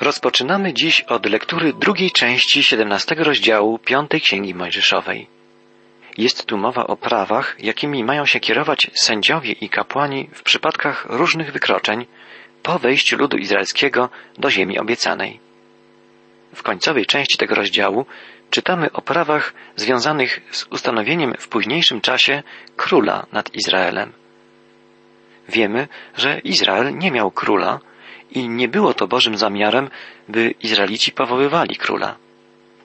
Rozpoczynamy dziś od lektury drugiej części 17 rozdziału piątej Księgi Mojżeszowej. Jest tu mowa o prawach, jakimi mają się kierować sędziowie i kapłani w przypadkach różnych wykroczeń po wejściu ludu izraelskiego do ziemi obiecanej. W końcowej części tego rozdziału czytamy o prawach związanych z ustanowieniem w późniejszym czasie króla nad Izraelem. Wiemy, że Izrael nie miał króla, i nie było to Bożym zamiarem, by Izraelici powoływali króla.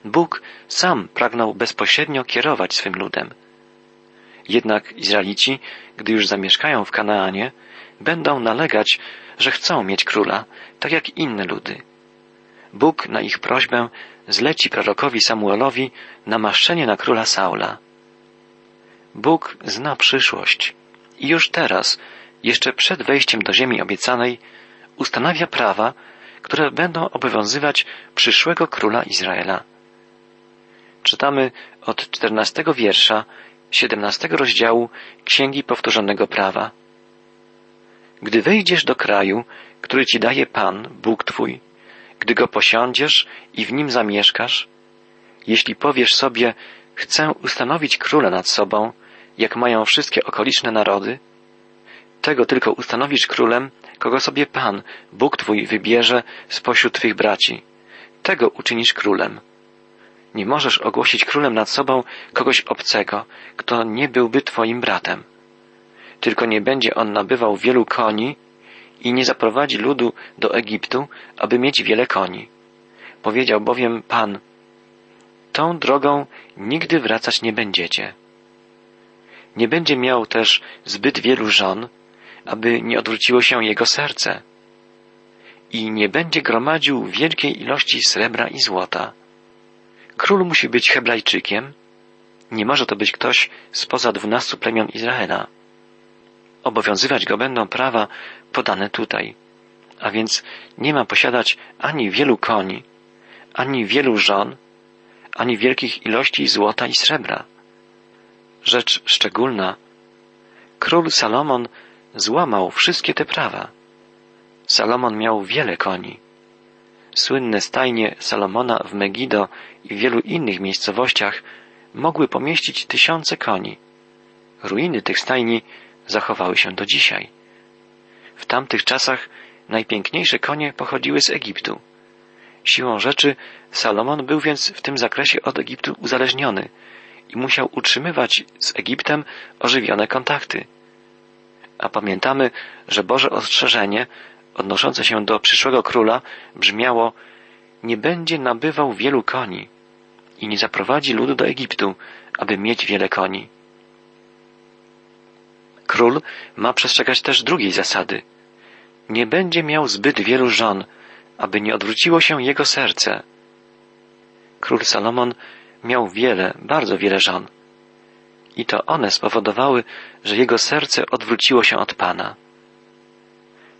Bóg sam pragnął bezpośrednio kierować swym ludem. Jednak Izraelici, gdy już zamieszkają w Kanaanie, będą nalegać, że chcą mieć króla, tak jak inne ludy. Bóg na ich prośbę zleci prorokowi Samuelowi namaszczenie na króla Saula. Bóg zna przyszłość i już teraz, jeszcze przed wejściem do ziemi obiecanej, ustanawia prawa, które będą obowiązywać przyszłego króla Izraela. Czytamy od czternastego wiersza siedemnastego rozdziału Księgi Powtórzonego Prawa. Gdy wejdziesz do kraju, który ci daje Pan, Bóg Twój, gdy go posiądziesz i w nim zamieszkasz, jeśli powiesz sobie, chcę ustanowić króla nad sobą, jak mają wszystkie okoliczne narody, tego tylko ustanowisz królem, kogo sobie Pan, Bóg Twój wybierze spośród Twych braci. Tego uczynisz królem. Nie możesz ogłosić królem nad sobą kogoś obcego, kto nie byłby Twoim bratem. Tylko nie będzie on nabywał wielu koni i nie zaprowadzi ludu do Egiptu, aby mieć wiele koni. Powiedział bowiem Pan, tą drogą nigdy wracać nie będziecie. Nie będzie miał też zbyt wielu żon, aby nie odwróciło się jego serce i nie będzie gromadził wielkiej ilości srebra i złota. Król musi być Hebrajczykiem, nie może to być ktoś spoza dwunastu plemion Izraela. Obowiązywać go będą prawa podane tutaj, a więc nie ma posiadać ani wielu koni, ani wielu żon, ani wielkich ilości złota i srebra. Rzecz szczególna. Król Salomon złamał wszystkie te prawa. Salomon miał wiele koni. Słynne stajnie Salomona w Megido i w wielu innych miejscowościach mogły pomieścić tysiące koni. Ruiny tych stajni zachowały się do dzisiaj. W tamtych czasach najpiękniejsze konie pochodziły z Egiptu. Siłą rzeczy Salomon był więc w tym zakresie od Egiptu uzależniony i musiał utrzymywać z Egiptem ożywione kontakty. A pamiętamy, że Boże ostrzeżenie odnoszące się do przyszłego króla brzmiało nie będzie nabywał wielu koni i nie zaprowadzi ludu do Egiptu, aby mieć wiele koni. Król ma przestrzegać też drugiej zasady. Nie będzie miał zbyt wielu żon, aby nie odwróciło się jego serce. Król Salomon miał wiele, bardzo wiele żon i to one spowodowały, że jego serce odwróciło się od Pana.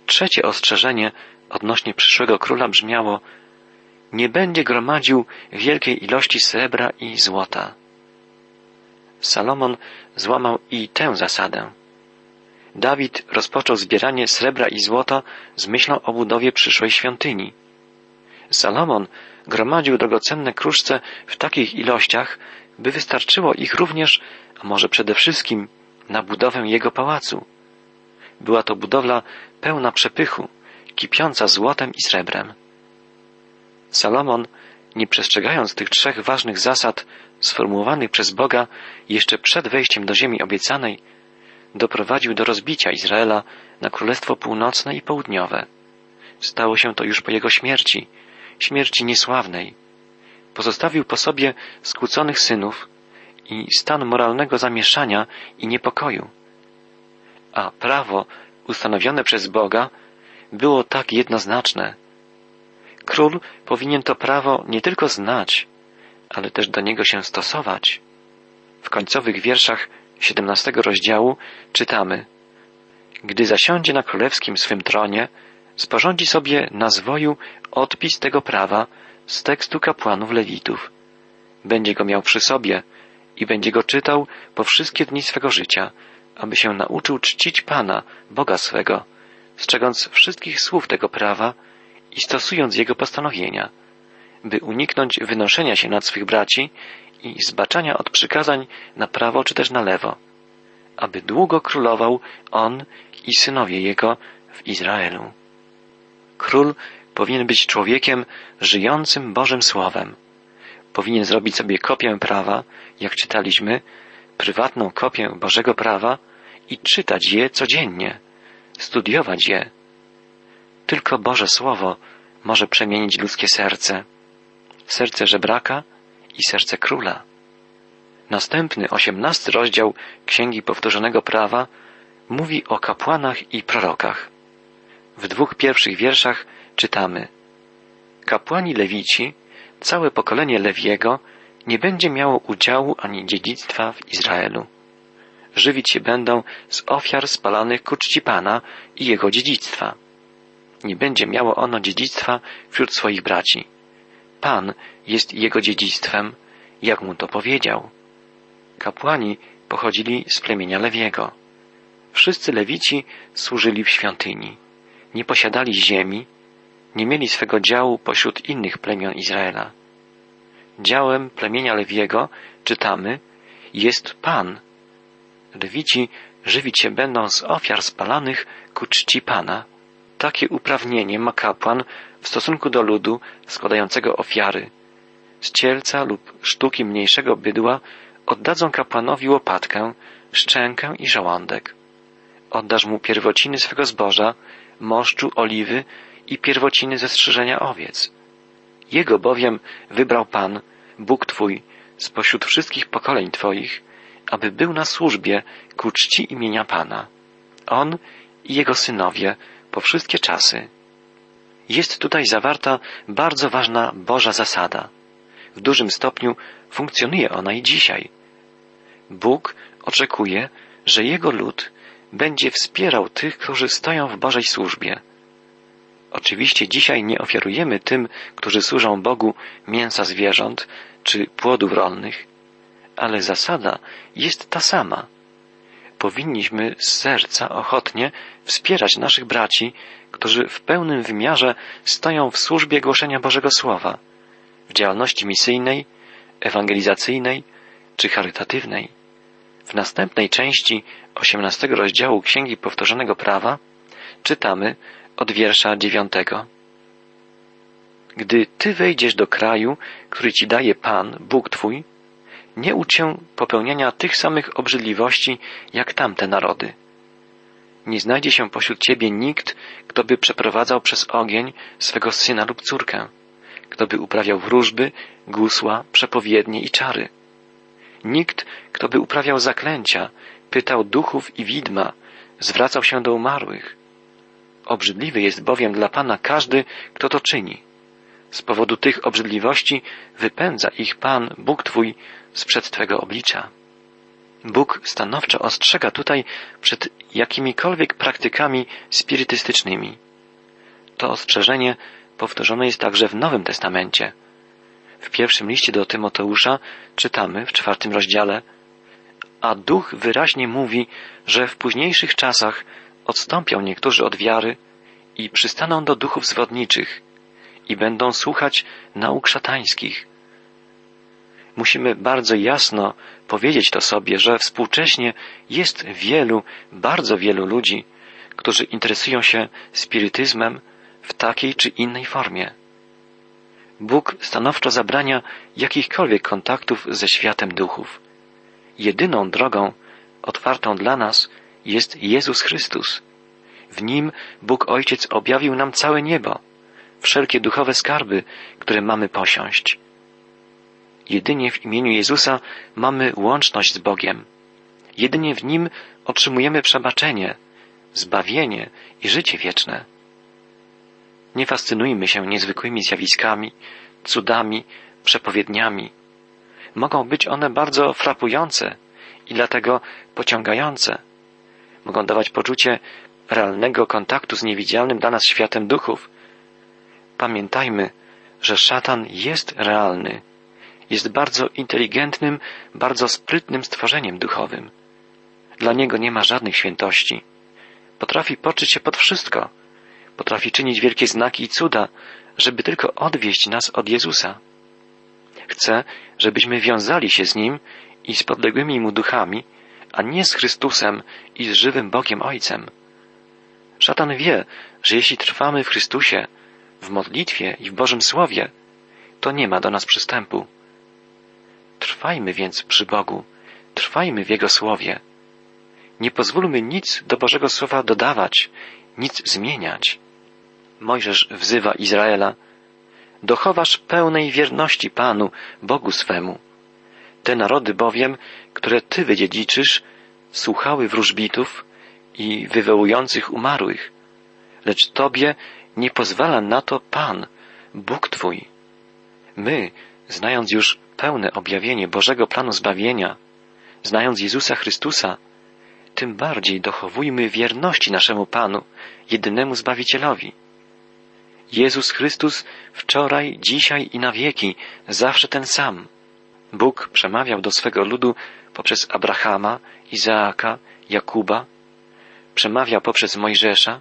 Trzecie ostrzeżenie odnośnie przyszłego króla brzmiało nie będzie gromadził wielkiej ilości srebra i złota. Salomon złamał i tę zasadę. Dawid rozpoczął zbieranie srebra i złota z myślą o budowie przyszłej świątyni. Salomon gromadził drogocenne kruszce w takich ilościach, by wystarczyło ich również może przede wszystkim na budowę jego pałacu. Była to budowla pełna przepychu, kipiąca złotem i srebrem. Salomon, nie przestrzegając tych trzech ważnych zasad sformułowanych przez Boga jeszcze przed wejściem do ziemi obiecanej, doprowadził do rozbicia Izraela na Królestwo Północne i Południowe. Stało się to już po jego śmierci, śmierci niesławnej. Pozostawił po sobie skłóconych synów, i stan moralnego zamieszania i niepokoju. A prawo ustanowione przez Boga było tak jednoznaczne. Król powinien to prawo nie tylko znać, ale też do niego się stosować. W końcowych wierszach siedemnastego rozdziału czytamy Gdy zasiądzie na królewskim swym tronie, sporządzi sobie na zwoju odpis tego prawa z tekstu kapłanów lewitów. Będzie go miał przy sobie, i będzie go czytał po wszystkie dni swego życia, aby się nauczył czcić Pana, Boga swego, strzegąc wszystkich słów tego prawa i stosując Jego postanowienia, by uniknąć wynoszenia się nad swych braci i zbaczania od przykazań na prawo czy też na lewo, aby długo królował on i synowie jego w Izraelu. Król powinien być człowiekiem żyjącym Bożym Słowem. Powinien zrobić sobie kopię prawa, jak czytaliśmy, prywatną kopię Bożego prawa i czytać je codziennie, studiować je. Tylko Boże Słowo może przemienić ludzkie serce, serce żebraka i serce króla. Następny, osiemnasty rozdział Księgi Powtórzonego Prawa mówi o kapłanach i prorokach. W dwóch pierwszych wierszach czytamy Kapłani Lewici, całe pokolenie Lewiego nie będzie miało udziału ani dziedzictwa w Izraelu. Żywić się będą z ofiar spalanych ku czci Pana i Jego dziedzictwa. Nie będzie miało ono dziedzictwa wśród swoich braci. Pan jest Jego dziedzictwem, jak mu to powiedział. Kapłani pochodzili z plemienia Lewiego. Wszyscy Lewici służyli w świątyni. Nie posiadali ziemi, nie mieli swego działu pośród innych plemion Izraela. Działem plemienia Lewiego, czytamy, jest Pan. Lewici żywić się będą z ofiar spalanych ku czci Pana. Takie uprawnienie ma kapłan w stosunku do ludu składającego ofiary. Z cielca lub sztuki mniejszego bydła oddadzą kapłanowi łopatkę, szczękę i żołądek. Oddasz mu pierwociny swego zboża, moszczu, oliwy i pierwociny ze strzyżenia owiec. Jego bowiem wybrał Pan, Bóg Twój, spośród wszystkich pokoleń Twoich, aby był na służbie ku czci imienia Pana. On i jego synowie po wszystkie czasy. Jest tutaj zawarta bardzo ważna Boża zasada. W dużym stopniu funkcjonuje ona i dzisiaj. Bóg oczekuje, że Jego lud będzie wspierał tych, którzy stoją w Bożej służbie. Oczywiście dzisiaj nie ofiarujemy tym, którzy służą Bogu mięsa zwierząt czy płodów rolnych, ale zasada jest ta sama. Powinniśmy z serca ochotnie wspierać naszych braci, którzy w pełnym wymiarze stoją w służbie głoszenia Bożego Słowa, w działalności misyjnej, ewangelizacyjnej czy charytatywnej. W następnej części osiemnastego rozdziału Księgi Powtórzonego Prawa czytamy od wiersza dziewiątego. Gdy Ty wejdziesz do kraju, który Ci daje Pan, Bóg Twój, nie ucz się popełniania tych samych obrzydliwości jak tamte narody. Nie znajdzie się pośród Ciebie nikt, kto by przeprowadzał przez ogień swego syna lub córkę, kto by uprawiał wróżby, gusła, przepowiednie i czary. Nikt, kto by uprawiał zaklęcia, pytał duchów i widma, zwracał się do umarłych. Obrzydliwy jest bowiem dla Pana każdy, kto to czyni. Z powodu tych obrzydliwości wypędza ich Pan, Bóg Twój, sprzed Twego oblicza. Bóg stanowczo ostrzega tutaj przed jakimikolwiek praktykami spirytystycznymi. To ostrzeżenie powtórzone jest także w Nowym Testamencie. W pierwszym liście do Tymoteusza czytamy w czwartym rozdziale A Duch wyraźnie mówi, że w późniejszych czasach odstąpią niektórzy od wiary i przystaną do duchów zwodniczych i będą słuchać nauk szatańskich. Musimy bardzo jasno powiedzieć to sobie, że współcześnie jest wielu, bardzo wielu ludzi, którzy interesują się spirytyzmem w takiej czy innej formie. Bóg stanowczo zabrania jakichkolwiek kontaktów ze światem duchów. Jedyną drogą otwartą dla nas jest Jezus Chrystus. W Nim Bóg Ojciec objawił nam całe niebo, wszelkie duchowe skarby, które mamy posiąść. Jedynie w imieniu Jezusa mamy łączność z Bogiem. Jedynie w Nim otrzymujemy przebaczenie, zbawienie i życie wieczne. Nie fascynujmy się niezwykłymi zjawiskami, cudami, przepowiedniami. Mogą być one bardzo frapujące i dlatego pociągające. Mogą dawać poczucie realnego kontaktu z niewidzialnym dla nas światem duchów. Pamiętajmy, że szatan jest realny, jest bardzo inteligentnym, bardzo sprytnym stworzeniem duchowym. Dla niego nie ma żadnych świętości. Potrafi poczuć się pod wszystko, potrafi czynić wielkie znaki i cuda, żeby tylko odwieść nas od Jezusa. Chce, żebyśmy wiązali się z Nim i z podległymi Mu duchami, a nie z Chrystusem i z żywym Bogiem Ojcem. Szatan wie, że jeśli trwamy w Chrystusie, w modlitwie i w Bożym Słowie, to nie ma do nas przystępu. Trwajmy więc przy Bogu, trwajmy w Jego Słowie. Nie pozwólmy nic do Bożego Słowa dodawać, nic zmieniać. Mojżesz wzywa Izraela, dochowasz pełnej wierności Panu, Bogu swemu. Te narody bowiem, które Ty wydziedziczysz, słuchały wróżbitów i wywołujących umarłych, lecz Tobie nie pozwala na to Pan, Bóg Twój. My, znając już pełne objawienie Bożego planu zbawienia, znając Jezusa Chrystusa, tym bardziej dochowujmy wierności naszemu Panu, jedynemu Zbawicielowi. Jezus Chrystus wczoraj, dzisiaj i na wieki, zawsze ten sam. Bóg przemawiał do swego ludu poprzez Abrahama, Izaaka, Jakuba, przemawia poprzez Mojżesza,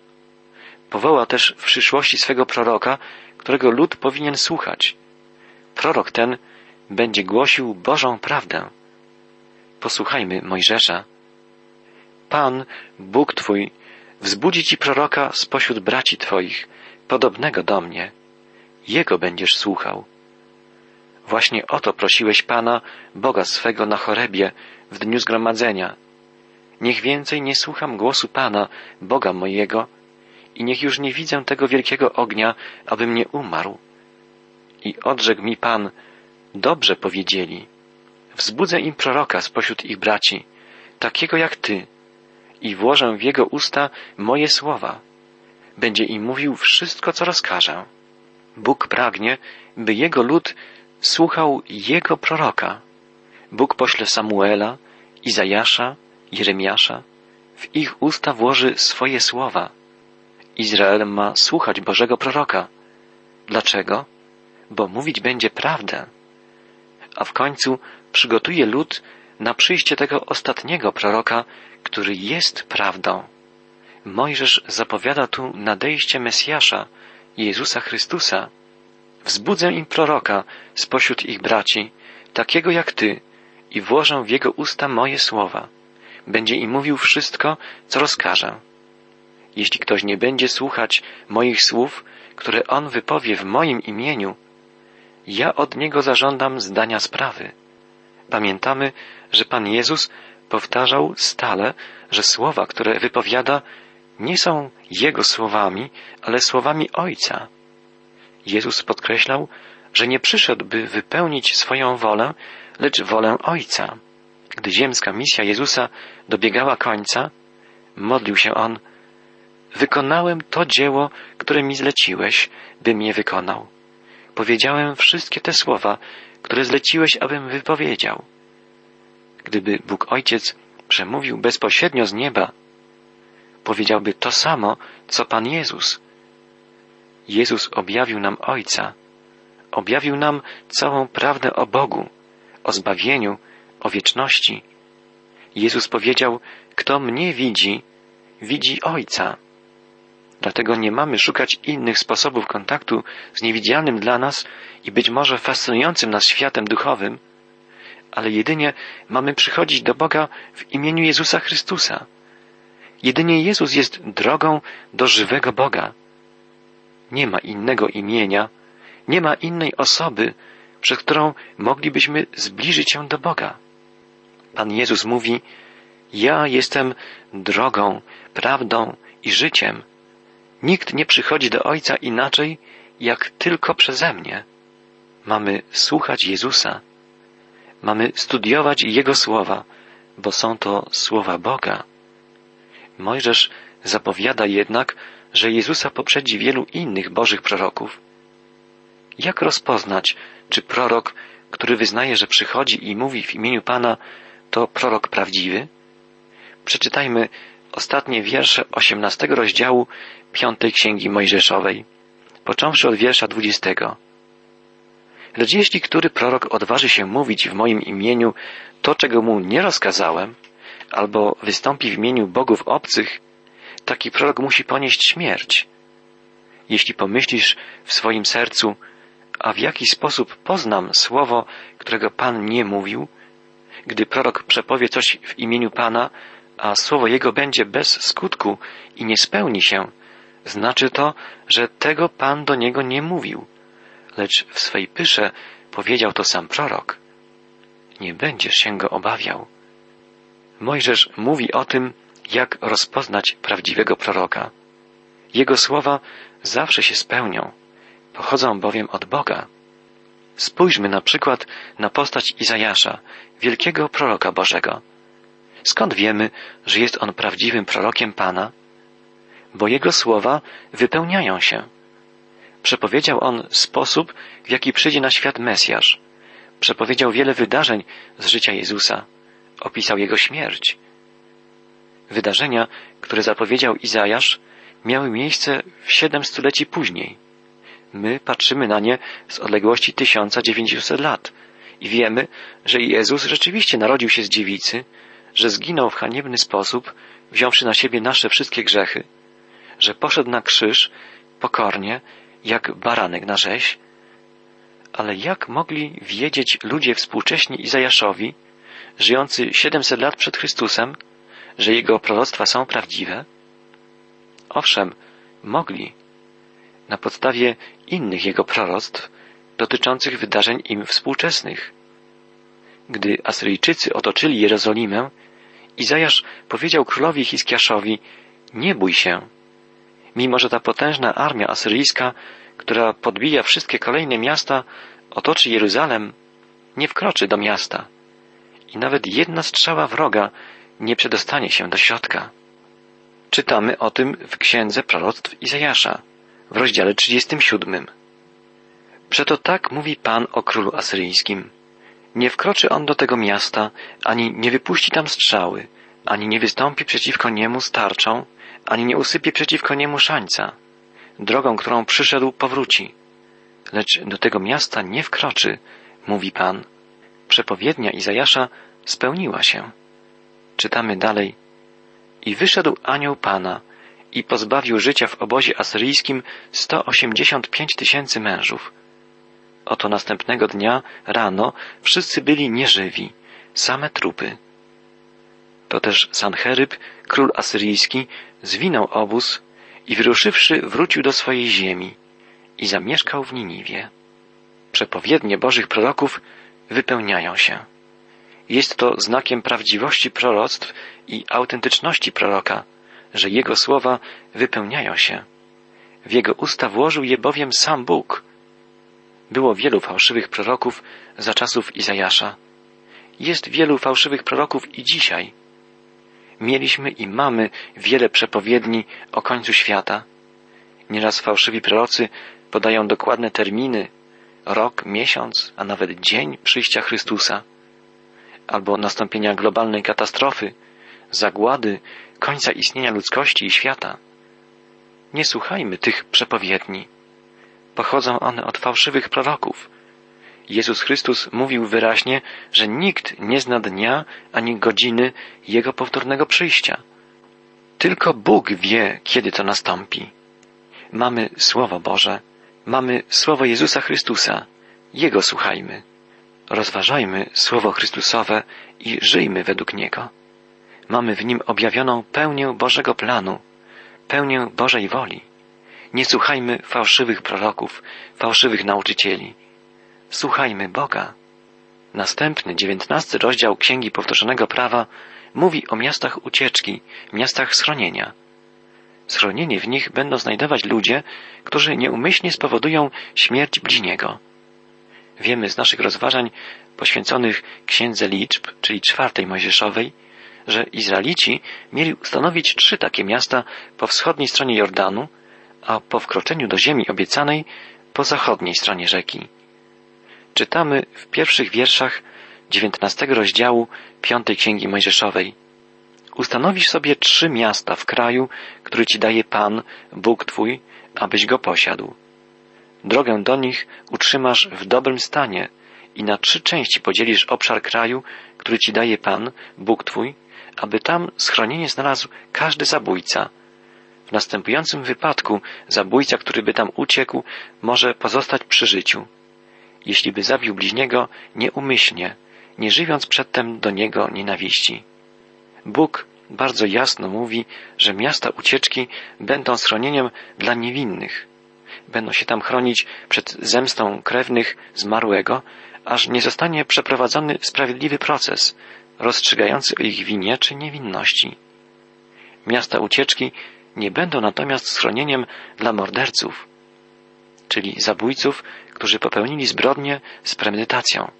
powoła też w przyszłości swego proroka, którego lud powinien słuchać. Prorok ten będzie głosił Bożą prawdę. Posłuchajmy Mojżesza. Pan, Bóg Twój, wzbudzi Ci proroka spośród braci Twoich, podobnego do mnie. Jego będziesz słuchał. Właśnie o to prosiłeś Pana, Boga swego na chorebie, w dniu zgromadzenia. Niech więcej nie słucham głosu Pana, Boga mojego, i niech już nie widzę tego wielkiego ognia, abym nie umarł. I odrzekł mi Pan, dobrze powiedzieli. Wzbudzę im proroka spośród ich braci, takiego jak ty, i włożę w jego usta moje słowa. Będzie im mówił wszystko, co rozkażę. Bóg pragnie, by jego lud słuchał jego proroka. Bóg pośle Samuela, Izajasza, Jeremiasza, w ich usta włoży swoje słowa. Izrael ma słuchać Bożego proroka. Dlaczego? Bo mówić będzie prawdę. A w końcu przygotuje lud na przyjście tego ostatniego proroka, który jest prawdą. Mojżesz zapowiada tu nadejście Mesjasza, Jezusa Chrystusa. Wzbudzę im proroka spośród ich braci, takiego jak ty, i włożę w jego usta moje słowa. Będzie im mówił wszystko, co rozkażę. Jeśli ktoś nie będzie słuchać moich słów, które on wypowie w moim imieniu, ja od niego zażądam zdania sprawy. Pamiętamy, że Pan Jezus powtarzał stale, że słowa, które wypowiada, nie są Jego słowami, ale słowami Ojca. Jezus podkreślał, że nie przyszedł, by wypełnić swoją wolę, lecz wolę Ojca. Gdy ziemska misja Jezusa dobiegała końca, modlił się On, wykonałem to dzieło, które mi zleciłeś, bym je wykonał. Powiedziałem wszystkie te słowa, które zleciłeś, abym wypowiedział. Gdyby Bóg Ojciec przemówił bezpośrednio z nieba, powiedziałby to samo, co Pan Jezus. Jezus objawił nam Ojca, objawił nam całą prawdę o Bogu, o zbawieniu, o wieczności. Jezus powiedział, kto mnie widzi, widzi Ojca. Dlatego nie mamy szukać innych sposobów kontaktu z niewidzialnym dla nas i być może fascynującym nas światem duchowym, ale jedynie mamy przychodzić do Boga w imieniu Jezusa Chrystusa. Jedynie Jezus jest drogą do żywego Boga. Nie ma innego imienia, nie ma innej osoby, przez którą moglibyśmy zbliżyć się do Boga. Pan Jezus mówi, ja jestem drogą, prawdą i życiem. Nikt nie przychodzi do Ojca inaczej, jak tylko przeze mnie. Mamy słuchać Jezusa. Mamy studiować Jego słowa, bo są to słowa Boga. Mojżesz zapowiada jednak, że Jezusa poprzedzi wielu innych Bożych proroków. Jak rozpoznać, czy prorok, który wyznaje, że przychodzi i mówi w imieniu Pana, to prorok prawdziwy? Przeczytajmy ostatnie wiersze osiemnastego rozdziału piątej księgi Mojżeszowej, począwszy od wiersza dwudziestego. Lecz jeśli który prorok odważy się mówić w moim imieniu to, czego mu nie rozkazałem, albo wystąpi w imieniu bogów obcych, taki prorok musi ponieść śmierć. Jeśli pomyślisz w swoim sercu, a w jaki sposób poznam słowo, którego Pan nie mówił, gdy prorok przepowie coś w imieniu Pana, a słowo jego będzie bez skutku i nie spełni się, znaczy to, że tego Pan do niego nie mówił, lecz w swej pysze powiedział to sam prorok. Nie będziesz się go obawiał. Mojżesz mówi o tym, jak rozpoznać prawdziwego proroka. Jego słowa zawsze się spełnią, pochodzą bowiem od Boga. Spójrzmy na przykład na postać Izajasza, wielkiego proroka Bożego. Skąd wiemy, że jest on prawdziwym prorokiem Pana? Bo jego słowa wypełniają się. Przepowiedział on sposób, w jaki przyjdzie na świat Mesjasz. Przepowiedział wiele wydarzeń z życia Jezusa. Opisał jego śmierć. Wydarzenia, które zapowiedział Izajasz, miały miejsce w siedem stuleci później. My patrzymy na nie z odległości 1900 lat i wiemy, że Jezus rzeczywiście narodził się z dziewicy, że zginął w haniebny sposób, wziąwszy na siebie nasze wszystkie grzechy, że poszedł na krzyż pokornie, jak baranek na rzeź. Ale jak mogli wiedzieć ludzie współcześni Izajaszowi, żyjący 700 lat przed Chrystusem, że jego proroctwa są prawdziwe? Owszem, mogli. Na podstawie innych jego proroctw dotyczących wydarzeń im współczesnych. Gdy Asyryjczycy otoczyli Jerozolimę, Izajasz powiedział królowi Hiskiaszowi, nie bój się. Mimo, że ta potężna armia asyryjska, która podbija wszystkie kolejne miasta, otoczy Jeruzalem, nie wkroczy do miasta. I nawet jedna strzała wroga nie przedostanie się do środka. Czytamy o tym w księdze proroctw Izajasza, w rozdziale 37. Przeto tak mówi Pan o królu asyryjskim. Nie wkroczy on do tego miasta, ani nie wypuści tam strzały, ani nie wystąpi przeciwko niemu starczą, ani nie usypie przeciwko niemu szańca. Drogą, którą przyszedł, powróci. Lecz do tego miasta nie wkroczy, mówi Pan. Przepowiednia Izajasza spełniła się. Czytamy dalej. I wyszedł anioł Pana i pozbawił życia w obozie asyryjskim sto osiemdziesiąt pięć tysięcy mężów. Oto następnego dnia rano wszyscy byli nieżywi, same trupy. To też Sancheryb, król asyryjski, zwinął obóz i wyruszywszy wrócił do swojej ziemi i zamieszkał w Niniwie. Przepowiednie Bożych proroków wypełniają się. Jest to znakiem prawdziwości proroctw i autentyczności proroka, że jego słowa wypełniają się. W jego usta włożył je bowiem sam Bóg. Było wielu fałszywych proroków za czasów Izajasza. Jest wielu fałszywych proroków i dzisiaj. Mieliśmy i mamy wiele przepowiedni o końcu świata. Nieraz fałszywi prorocy podają dokładne terminy, rok, miesiąc, a nawet dzień przyjścia Chrystusa, albo nastąpienia globalnej katastrofy, zagłady, końca istnienia ludzkości i świata. Nie słuchajmy tych przepowiedni. Pochodzą one od fałszywych proroków. Jezus Chrystus mówił wyraźnie, że nikt nie zna dnia ani godziny Jego powtórnego przyjścia. Tylko Bóg wie, kiedy to nastąpi. Mamy Słowo Boże, mamy Słowo Jezusa Chrystusa. Jego słuchajmy. Rozważajmy Słowo Chrystusowe i żyjmy według Niego. Mamy w nim objawioną pełnię Bożego planu, pełnię Bożej woli. Nie słuchajmy fałszywych proroków, fałszywych nauczycieli. Słuchajmy Boga. Następny, dziewiętnasty rozdział Księgi Powtórzonego Prawa mówi o miastach ucieczki, miastach schronienia. Schronienie w nich będą znajdować ludzie, którzy nieumyślnie spowodują śmierć bliźniego. Wiemy z naszych rozważań poświęconych Księdze Liczb, czyli czwartej Mojżeszowej, że Izraelici mieli ustanowić trzy takie miasta po wschodniej stronie Jordanu, a po wkroczeniu do ziemi obiecanej po zachodniej stronie rzeki. Czytamy w pierwszych wierszach dziewiętnastego rozdziału piątej Księgi Mojżeszowej. Ustanowisz sobie trzy miasta w kraju, który ci daje Pan, Bóg Twój, abyś go posiadł. Drogę do nich utrzymasz w dobrym stanie i na trzy części podzielisz obszar kraju, który ci daje Pan, Bóg Twój, aby tam schronienie znalazł każdy zabójca, w następującym wypadku zabójca, który by tam uciekł, może pozostać przy życiu. Jeśli by zabił bliźniego nieumyślnie, nie żywiąc przedtem do niego nienawiści. Bóg bardzo jasno mówi, że miasta ucieczki będą schronieniem dla niewinnych. Będą się tam chronić przed zemstą krewnych zmarłego, aż nie zostanie przeprowadzony sprawiedliwy proces, rozstrzygający o ich winie czy niewinności. Miasta ucieczki nie będą natomiast schronieniem dla morderców, czyli zabójców, którzy popełnili zbrodnie z premedytacją.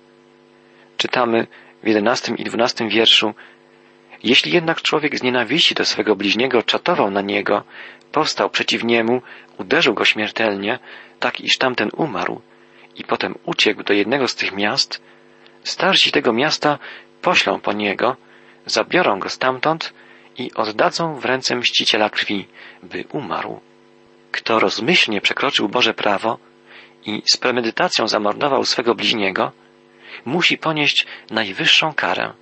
Czytamy w jedenastym i dwunastym wierszu Jeśli jednak człowiek z nienawiści do swego bliźniego czatował na niego, powstał przeciw niemu, uderzył go śmiertelnie, tak iż tamten umarł i potem uciekł do jednego z tych miast, starsi tego miasta poślą po niego, zabiorą go stamtąd i oddadzą w ręce mściciela krwi, by umarł. Kto rozmyślnie przekroczył Boże prawo i z premedytacją zamordował swego bliźniego, musi ponieść najwyższą karę.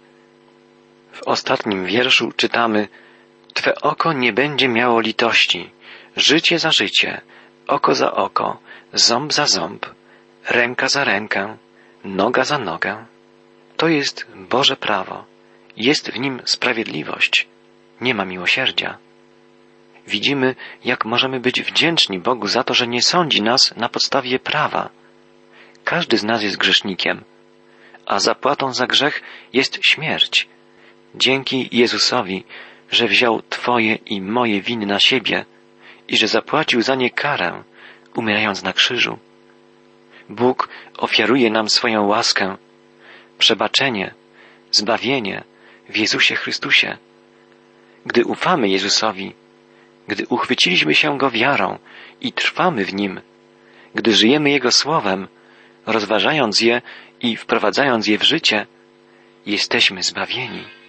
W ostatnim wierszu czytamy Twe oko nie będzie miało litości, życie za życie, oko za oko, ząb za ząb, ręka za rękę, noga za nogę. To jest Boże prawo. Jest w nim sprawiedliwość. Nie ma miłosierdzia. Widzimy, jak możemy być wdzięczni Bogu za to, że nie sądzi nas na podstawie prawa. Każdy z nas jest grzesznikiem, a zapłatą za grzech jest śmierć. Dzięki Jezusowi, że wziął Twoje i moje winy na siebie i że zapłacił za nie karę, umierając na krzyżu. Bóg ofiaruje nam swoją łaskę, przebaczenie, zbawienie w Jezusie Chrystusie. Gdy ufamy Jezusowi, gdy uchwyciliśmy się Go wiarą i trwamy w Nim, gdy żyjemy Jego Słowem, rozważając je i wprowadzając je w życie, jesteśmy zbawieni.